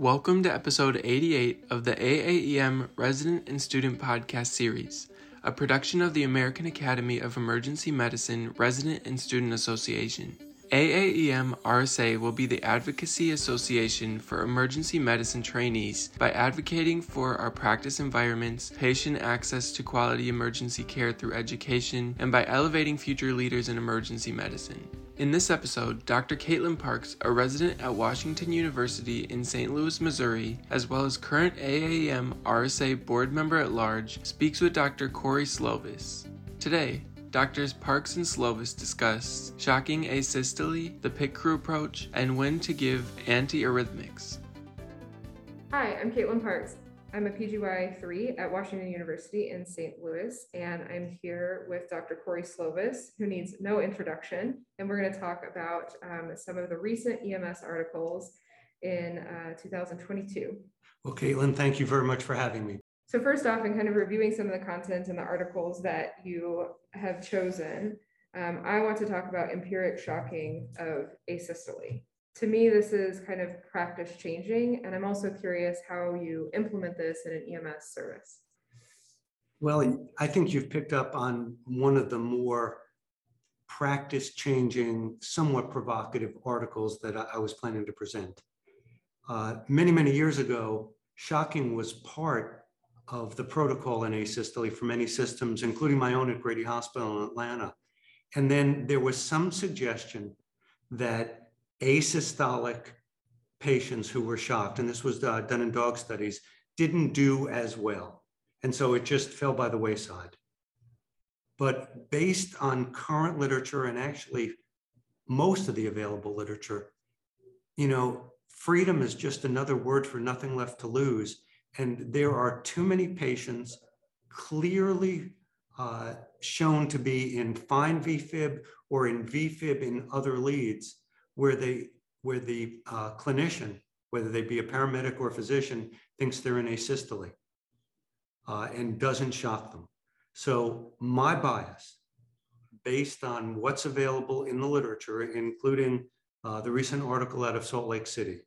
Welcome to episode 88 of the AAEM Resident and Student Podcast Series, a production of the American Academy of Emergency Medicine Resident and Student Association. AAEM RSA will be the advocacy association for emergency medicine trainees by advocating for our practice environments, patient access to quality emergency care through education, and by elevating future leaders in emergency medicine. In this episode, Dr. Caitlin Parks, a resident at Washington University in St. Louis, Missouri, as well as current AAEM RSA board member at large, speaks with Dr. Corey Slovis. Today, Doctors Parks and Slovis discuss shocking asystole, the pit crew approach, and when to give antiarrhythmics. Hi, I'm Caitlin Parks. I'm a PGY 3 at Washington University in St. Louis, and I'm here with Dr. Corey Slovis, who needs no introduction. And we're going to talk about um, some of the recent EMS articles in uh, 2022. Well, Caitlin, thank you very much for having me. So first off, in kind of reviewing some of the content in the articles that you have chosen, um, I want to talk about empiric shocking of asystole. To me, this is kind of practice changing, and I'm also curious how you implement this in an EMS service. Well, I think you've picked up on one of the more practice changing, somewhat provocative articles that I, was planning to present. Uh, many, many years ago, shocking was part of the protocol in asystole for many systems, including my own at Grady Hospital in Atlanta. And then there was some suggestion that asystolic patients who were shocked, and this was uh, done in dog studies, didn't do as well. And so it just fell by the wayside. But based on current literature and actually most of the available literature, you know, freedom is just another word for nothing left to lose. And there are too many patients clearly uh, shown to be in fine VFib or in VFib in other leads where they where the uh, clinician, whether they be a paramedic or a physician, thinks they're in asystole uh, and doesn't shock them. So my bias, based on what's available in the literature, including uh, the recent article out of Salt Lake City,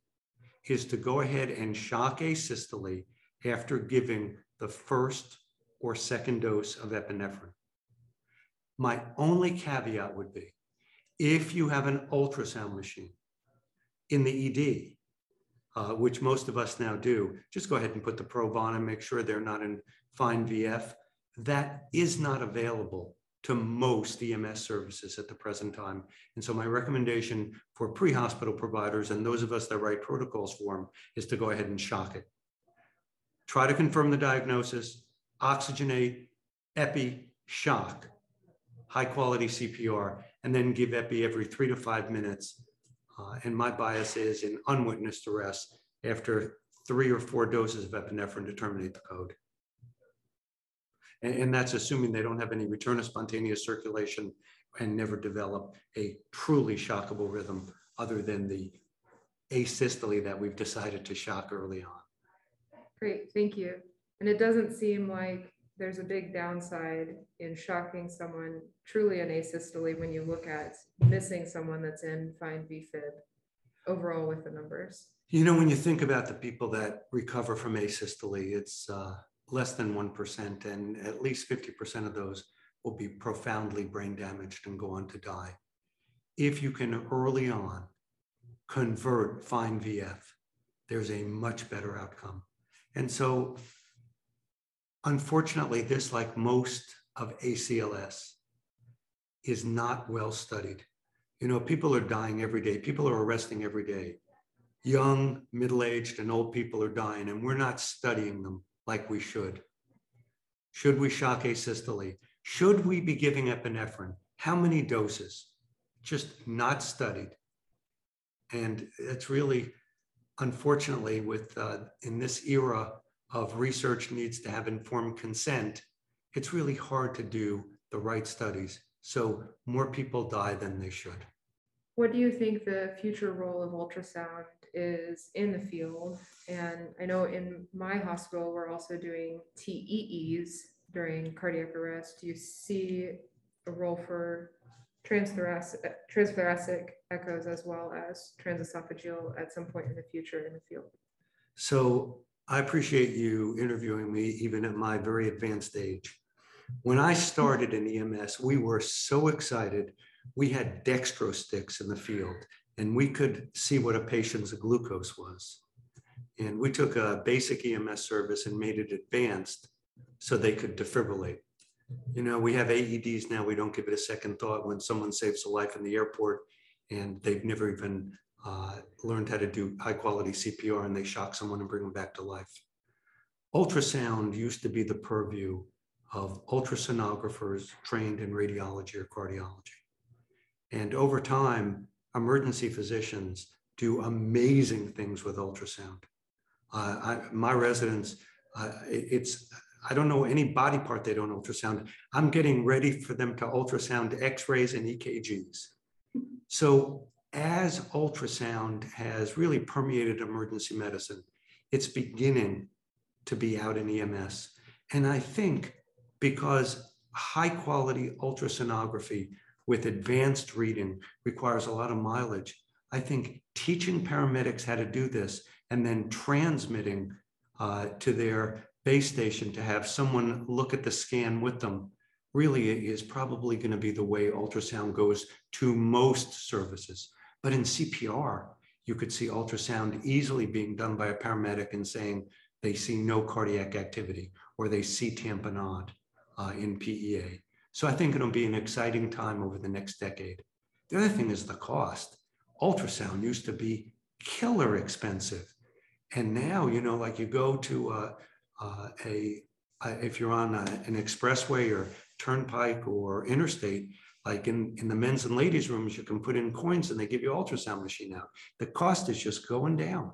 is to go ahead and shock asystole after giving the first or second dose of epinephrine. My only caveat would be if you have an ultrasound machine in the ED, uh, which most of us now do, just go ahead and put the probe on and make sure they're not in fine VF. That is not available to most EMS services at the present time. And so my recommendation for pre-hospital providers and those of us that write protocols for them is to go ahead and shock it try to confirm the diagnosis, oxygenate, epi, shock, high quality CPR, and then give epi every three to five minutes. Uh, and my bias is in unwitnessed arrest after three or four doses of epinephrine to terminate the code. And, and that's assuming they don't have any return of spontaneous circulation and never develop a truly shockable rhythm other than the asystole that we've decided to shock early on. Great, thank you. And it doesn't seem like there's a big downside in shocking someone truly in asystole when you look at missing someone that's in fine VFib overall with the numbers. You know, when you think about the people that recover from asystole, it's uh, less than 1%, and at least 50% of those will be profoundly brain damaged and go on to die. If you can early on convert fine VF, there's a much better outcome. And so, unfortunately, this, like most of ACLS, is not well studied. You know, people are dying every day, people are arresting every day. Young, middle aged, and old people are dying, and we're not studying them like we should. Should we shock asystole? Should we be giving epinephrine? How many doses? Just not studied. And it's really unfortunately, with uh, in this era of research needs to have informed consent, it's really hard to do the right studies. So more people die than they should. What do you think the future role of ultrasound is in the field? And I know in my hospital, we're also doing TEEs during cardiac arrest. Do you see a role for transthoracic, transthoracic echoes as well as transesophageal at some point in the future in the field. So I appreciate you interviewing me even at my very advanced age. When I started in EMS, we were so excited. We had dextro sticks in the field and we could see what a patient's glucose was. And we took a basic EMS service and made it advanced so they could defibrillate. You know, we have AEDs now. We don't give it a second thought when someone saves a life in the airport and they've never even uh, learned how to do high quality CPR and they shock someone and bring them back to life. Ultrasound used to be the purview of ultrasonographers trained in radiology or cardiology. And over time, emergency physicians do amazing things with ultrasound. Uh, I, my residents, uh, it, it's, I don't know any body part they don't ultrasound. I'm getting ready for them to ultrasound x-rays and EKGs. So as ultrasound has really permeated emergency medicine, it's beginning to be out in EMS. And I think because high quality ultrasonography with advanced reading requires a lot of mileage, I think teaching paramedics how to do this and then transmitting uh, to their base station to have someone look at the scan with them really is probably going to be the way ultrasound goes to most services. But in CPR, you could see ultrasound easily being done by a paramedic and saying they see no cardiac activity or they see tamponade uh, in PEA. So I think it'll be an exciting time over the next decade. The other thing is the cost. Ultrasound used to be killer expensive. And now, you know, like you go to uh, uh, a, a, a, a if you're on a, an expressway or turnpike or interstate, like in, in the men's and ladies' rooms, you can put in coins and they give you ultrasound machine now. The cost is just going down.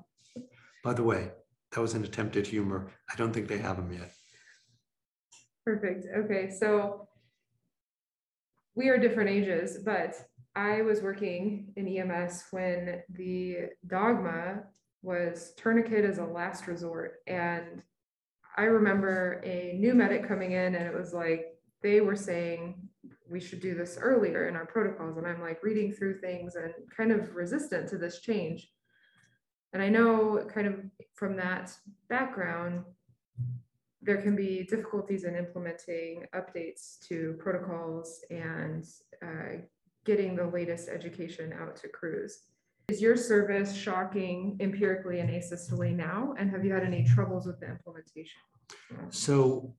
By the way, that was an attempt at humor. I don't think they have them yet. Perfect. Okay, so we are different ages, but I was working in EMS when the dogma was tourniquet as a last resort. And I remember a new medic coming in and it was like they were saying we should do this earlier in our protocols. And I'm like reading through things and kind of resistant to this change. And I know kind of from that background, there can be difficulties in implementing updates to protocols and uh, getting the latest education out to crews. Is your service shocking empirically in asystole now? And have you had any troubles with the implementation? So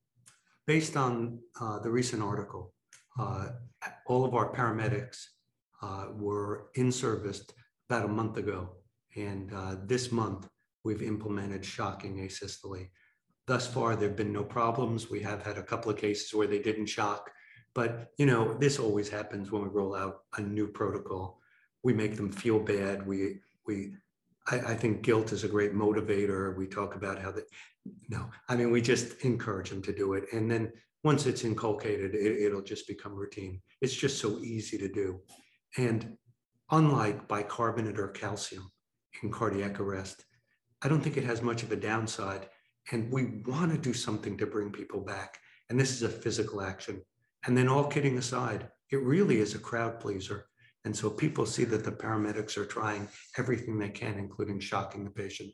based on uh, the recent article, all of our paramedics uh, were in service about a month ago. And uh, this month, we've implemented shocking asystole. Thus far, there have been no problems. We have had a couple of cases where they didn't shock. But, you know, this always happens when we roll out a new protocol. We make them feel bad. We, we, I, I think guilt is a great motivator. We talk about how that, no, I mean, we just encourage them to do it. And then once it's inculcated, it, it'll just become routine. It's just so easy to do. And unlike bicarbonate or calcium in cardiac arrest, I don't think it has much of a downside. And we want to do something to bring people back. And this is a physical action. And then, all kidding aside, it really is a crowd pleaser. And so people see that the paramedics are trying everything they can, including shocking the patient.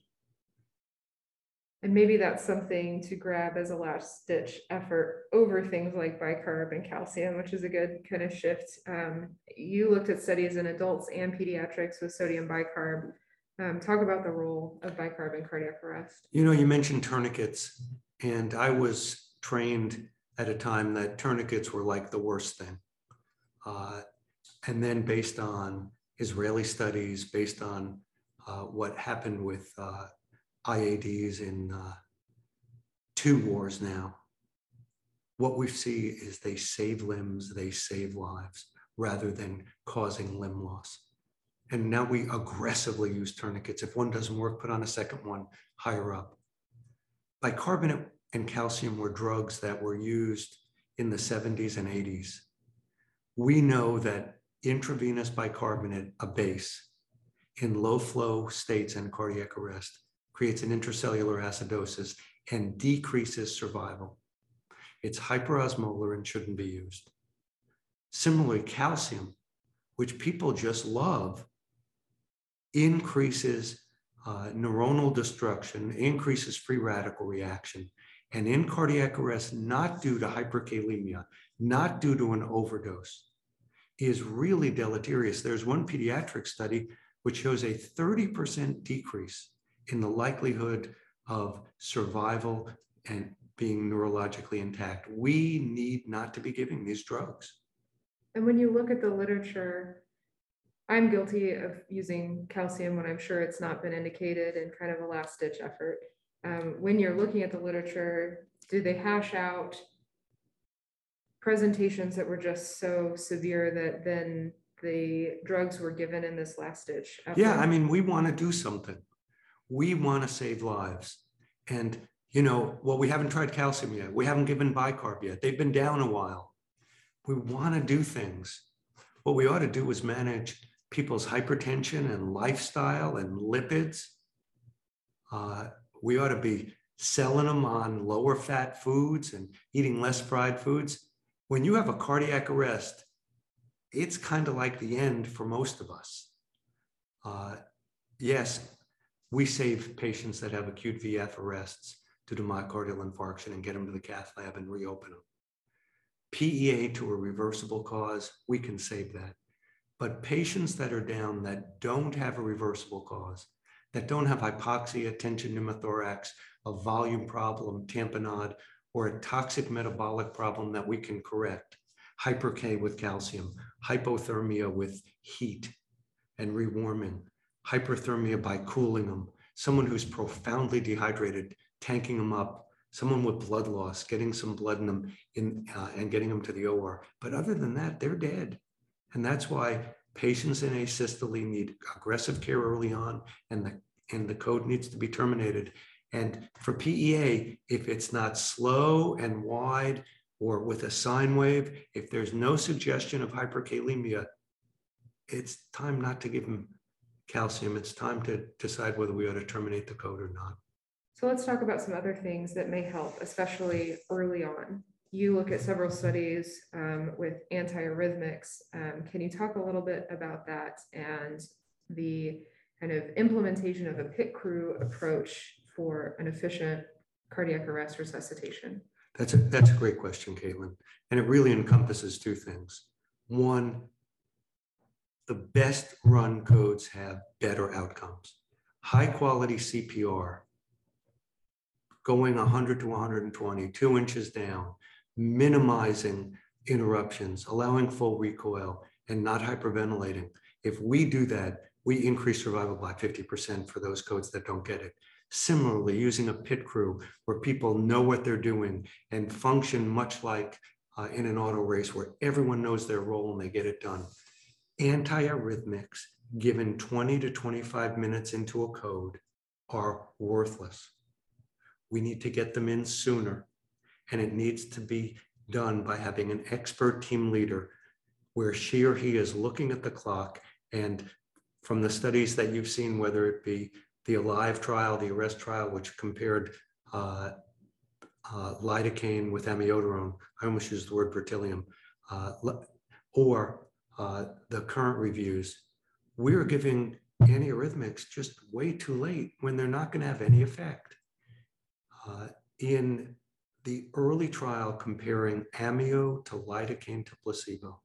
And maybe that's something to grab as a last ditch effort over things like bicarb and calcium, which is a good kind of shift. Um, you looked at studies in adults and pediatrics with sodium bicarb. Um, talk about the role of bicarb in cardiac arrest. You know, you mentioned tourniquets, and I was trained at a time that tourniquets were like the worst thing. Uh, and then, based on Israeli studies, based on uh, what happened with uh, IEDs in uh, two wars now, what we see is they save limbs, they save lives rather than causing limb loss. And now we aggressively use tourniquets. If one doesn't work, put on a second one higher up. Bicarbonate and calcium were drugs that were used in the 70s and 80s. We know that intravenous bicarbonate, a base, in low flow states and cardiac arrest, creates an intracellular acidosis and decreases survival. It's hyperosmolar and shouldn't be used. Similarly, calcium, which people just love, increases uh, neuronal destruction, increases free radical reaction, and in cardiac arrest, not due to hyperkalemia, not due to an overdose, is really deleterious. There's one pediatric study which shows a 30% decrease in the likelihood of survival and being neurologically intact. We need not to be giving these drugs. And when you look at the literature, I'm guilty of using calcium when I'm sure it's not been indicated and kind of a last ditch effort. Um, when you're looking at the literature, do they hash out presentations that were just so severe that then the drugs were given in this last ditch? effort? Yeah, I mean, we want to do something. We want to save lives. And, you know, well, we haven't tried calcium yet. We haven't given bicarb yet. They've been down a while. We want to do things. What we ought to do is manage people's hypertension and lifestyle and lipids. Uh, we ought to be selling them on lower fat foods and eating less fried foods. When you have a cardiac arrest, it's kind of like the end for most of us. Uh, yes, we save patients that have acute VF arrests due to myocardial infarction and get them to the cath lab and reopen them. PEA to a reversible cause, we can save that. But patients that are down that don't have a reversible cause, that don't have hypoxia, tension pneumothorax, a volume problem, tamponade, or a toxic metabolic problem that we can correct, hyper-K with calcium, hypothermia with heat and rewarming, hyperthermia by cooling them, someone who's profoundly dehydrated, tanking them up, someone with blood loss, getting some blood in them in, uh, and getting them to the OR. But other than that, they're dead. And that's why patients in asystole need aggressive care early on and the, and the code needs to be terminated. And for PEA, if it's not slow and wide or with a sine wave, if there's no suggestion of hyperkalemia, it's time not to give them calcium. It's time to decide whether we ought to terminate the code or not. So let's talk about some other things that may help, especially early on. You look at several studies um, with antiarrhythmics. Um, can you talk a little bit about that and the kind of implementation of a pit crew approach for an efficient cardiac arrest resuscitation? That's a, that's a great question, Caitlin. And it really encompasses two things. One, the best run codes have better outcomes. High quality CPR, going 100 to 120, two inches down, minimizing interruptions, allowing full recoil, and not hyperventilating. If we do that, we increase survival by 50% for those codes that don't get it. Similarly, using a pit crew where people know what they're doing and function much like uh, in an auto race where everyone knows their role and they get it done. Antiarrhythmics given 20 to 25 minutes into a code are worthless. We need to get them in sooner and it needs to be done by having an expert team leader where she or he is looking at the clock and from the studies that you've seen, whether it be the ALIVE trial, the ARREST trial, which compared uh, uh, lidocaine with amiodarone, I almost used the word bretylium, uh, or uh, the current reviews, we're giving antiarrhythmics just way too late when they're not going to have any effect. Uh, in the early trial comparing amio to lidocaine to placebo,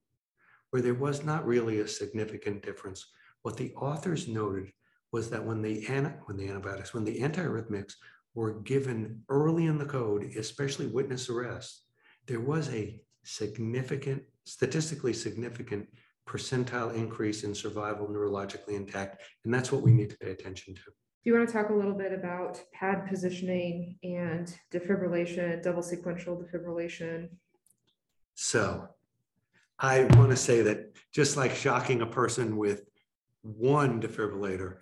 where there was not really a significant difference. What the authors noted was that when the, when the antibiotics, when the antiarrhythmics were given early in the code, especially witness arrest, there was a significant, statistically significant percentile increase in survival neurologically intact. And that's what we need to pay attention to. Do you want to talk a little bit about pad positioning and defibrillation, double sequential defibrillation? So I want to say that just like shocking a person with one defibrillator,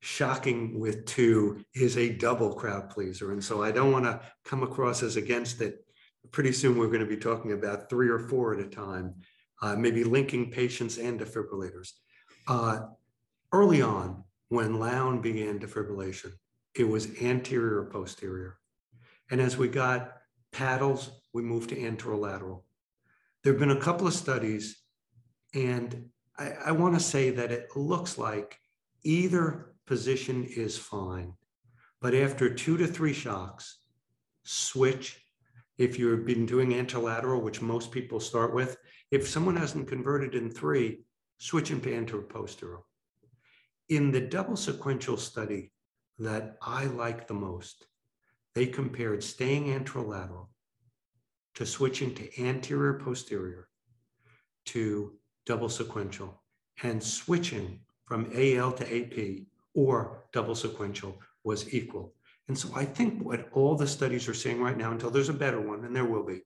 shocking with two is a double crowd pleaser. And so I don't want to come across as against it. Pretty soon we're going to be talking about three or four at a time, uh, maybe linking patients and defibrillators. Uh, early on, when Lown began defibrillation, it was anterior or posterior. And as we got paddles, we moved to anterolateral. There have been a couple of studies, and I, I want to say that it looks like either position is fine. But after two to three shocks, switch. If you've been doing anterolateral, which most people start with, if someone hasn't converted in three, switch into anteroposterior. In the double sequential study that I like the most, they compared staying anterolateral to switching to anterior posterior to double sequential and switching from AL to AP or double sequential was equal. And so I think what all the studies are saying right now, until there's a better one, and there will be,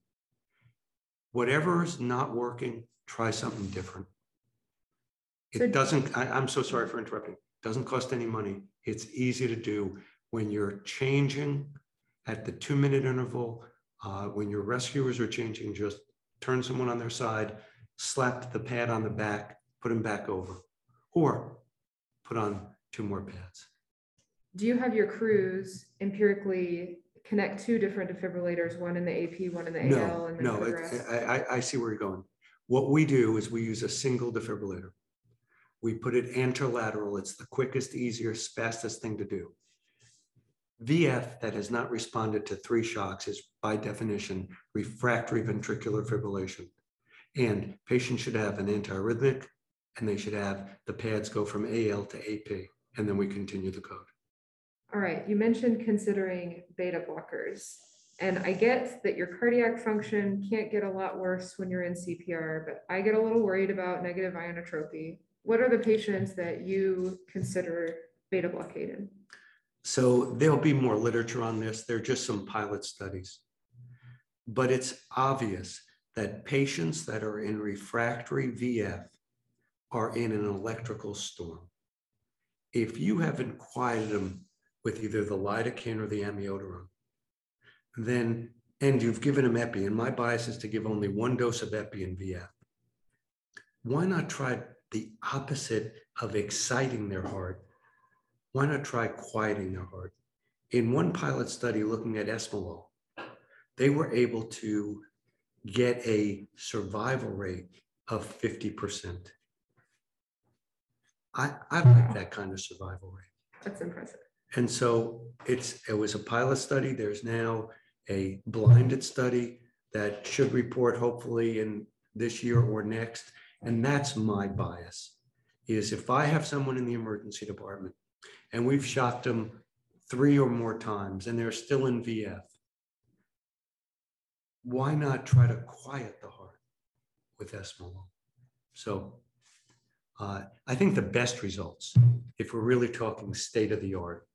whatever is not working, try something different. So- It doesn't, I, I'm so sorry for interrupting. it Doesn't cost any money. It's easy to do when you're changing at the two minute interval. Uh, when your rescuers are changing, just turn someone on their side, slap the pad on the back, put them back over, or put on two more pads. Do you have your crews empirically connect two different defibrillators, one in the AP, one in the AL, No, and then no, it- progress? I, I, I see where you're going. What we do is we use a single defibrillator. We put it anterolateral. It's the quickest, easiest, fastest thing to do. VF that has not responded to three shocks is by definition refractory ventricular fibrillation. And patients should have an antiarrhythmic and they should have the pads go from AL to AP. And then we continue the code. All right, you mentioned considering beta blockers. And I get that your cardiac function can't get a lot worse when you're in CPR, but I get a little worried about negative ionotropy. What are the patients that you consider beta blockade in? So there'll be more literature on this. There are just some pilot studies. But it's obvious that patients that are in refractory VF are in an electrical storm. If you haven't quieted them with either the lidocaine or the amiodarone, then, and you've given them epi, and my bias is to give only one dose of epi in VF. Why not try the opposite of exciting their heart why not try quieting their heart? In one pilot study looking at esmolol, they were able to get a survival rate of 50%. I, I like that kind of survival rate. That's impressive. And so it's, it was a pilot study. There's now a blinded study that should report hopefully in this year or next. And that's my bias, is if I have someone in the emergency department and we've shocked them three or more times and they're still in VF, why not try to quiet the heart with esmolol? So uh, I think the best results, if we're really talking state of the art,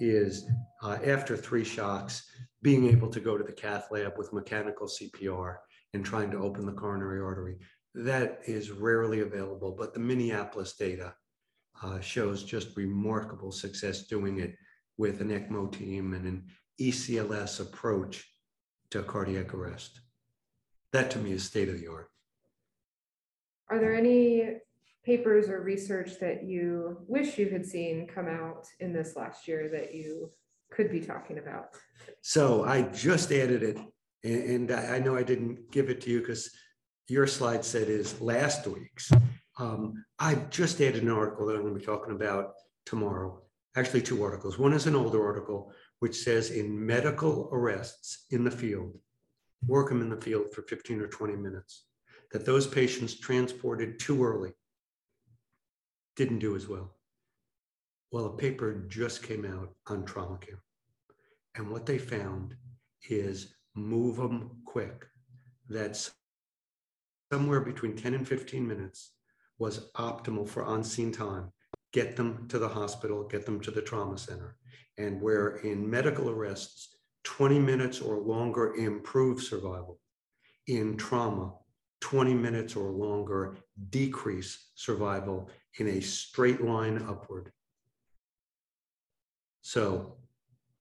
is uh, after three shocks, being able to go to the cath lab with mechanical CPR and trying to open the coronary artery. That is rarely available, but the Minneapolis data uh, shows just remarkable success doing it with an ECMO team and an ECLS approach to cardiac arrest. That to me is state of the art. Are there any papers or research that you wish you had seen come out in this last year that you could be talking about? So I just added it, and, I know I didn't give it to you because your slide said is last week's. Um, I just added an article that I'm going to be talking about tomorrow. Actually, two articles. One is an older article which says in medical arrests in the field, work them in the field for 15 or 20 minutes, that those patients transported too early didn't do as well. Well, a paper just came out on trauma care. And what they found is move them quick. That's somewhere between 10 and 15 minutes was optimal for on-scene time. Get them to the hospital, get them to the trauma center. And where in medical arrests, 20 minutes or longer improve survival. In trauma, 20 minutes or longer decrease survival in a straight line upward. So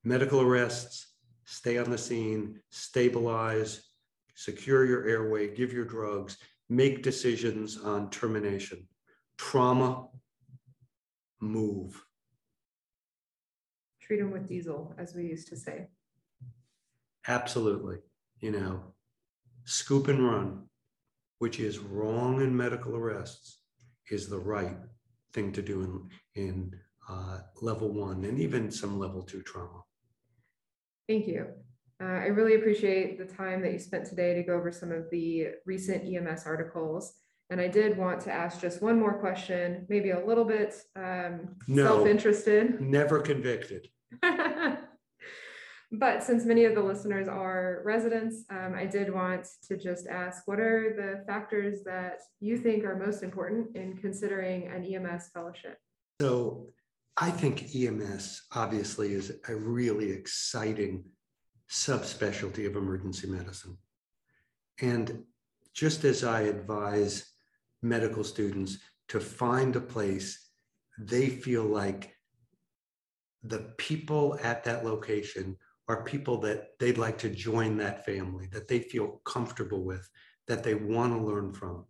medical arrests, stay on the scene, stabilize, secure your airway, give your drugs, make decisions on termination. Trauma, move. Treat them with diesel, as we used to say. Absolutely. You know, scoop and run, which is wrong in medical arrests, is the right thing to do in, in uh, level one and even some level two trauma. Thank you. Uh, I really appreciate the time that you spent today to go over some of the recent EMS articles. And I did want to ask just one more question, maybe a little bit um, No. self-interested. Never convicted. But since many of the listeners are residents, um, I did want to just ask, what are the factors that you think are most important in considering an EMS fellowship? So I think EMS obviously is a really exciting subspecialty of emergency medicine. And just as I advise medical students to find a place they feel like the people at that location are people that they'd like to join that family, that they feel comfortable with, that they want to learn from.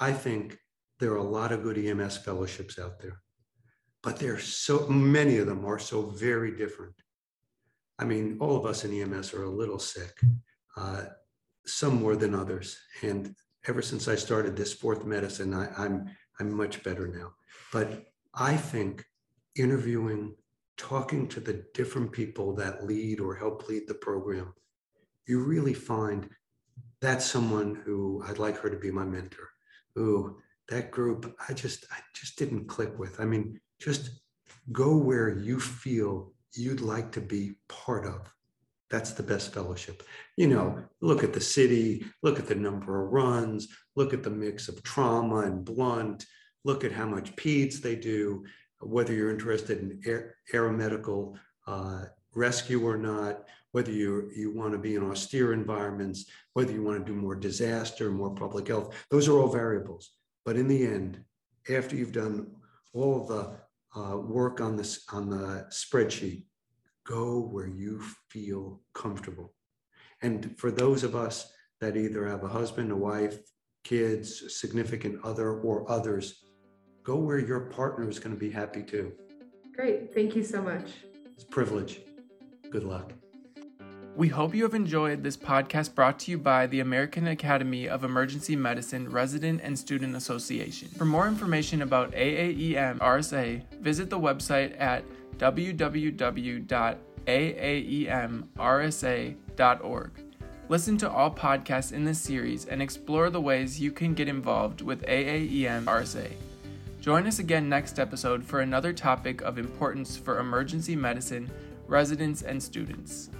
I think there are a lot of good EMS fellowships out there, but there are so many of them are so very different. I mean, all of us in EMS are a little sick, uh, some more than others. And ever since I started this fourth medicine, I, I'm I'm much better now. But I think interviewing, talking to the different people that lead or help lead the program, you really find that's someone who I'd like her to be my mentor. Ooh, that group, I just I just didn't click with. I mean, just go where you feel you'd like to be part of. That's the best fellowship. You know, look at the city, look at the number of runs, look at the mix of trauma and blunt, look at how much peds they do, whether you're interested in air, aeromedical uh, rescue or not, whether you, you want to be in austere environments, whether you want to do more disaster, more public health. Those are all variables. But in the end, after you've done all the uh, work on this on the spreadsheet, go where you feel comfortable. And for those of us that either have a husband, a wife, kids, significant other, or others, go where your partner is going to be happy too. Great, thank you so much. It's a privilege. Good luck. We hope you have enjoyed this podcast brought to you by the American Academy of Emergency Medicine Resident and Student Association. For more information about AAEM RSA, visit the website at www.aaemrsa.org. Listen to all podcasts in this series and explore the ways you can get involved with AAEM RSA. Join us again next episode for another topic of importance for emergency medicine residents and students.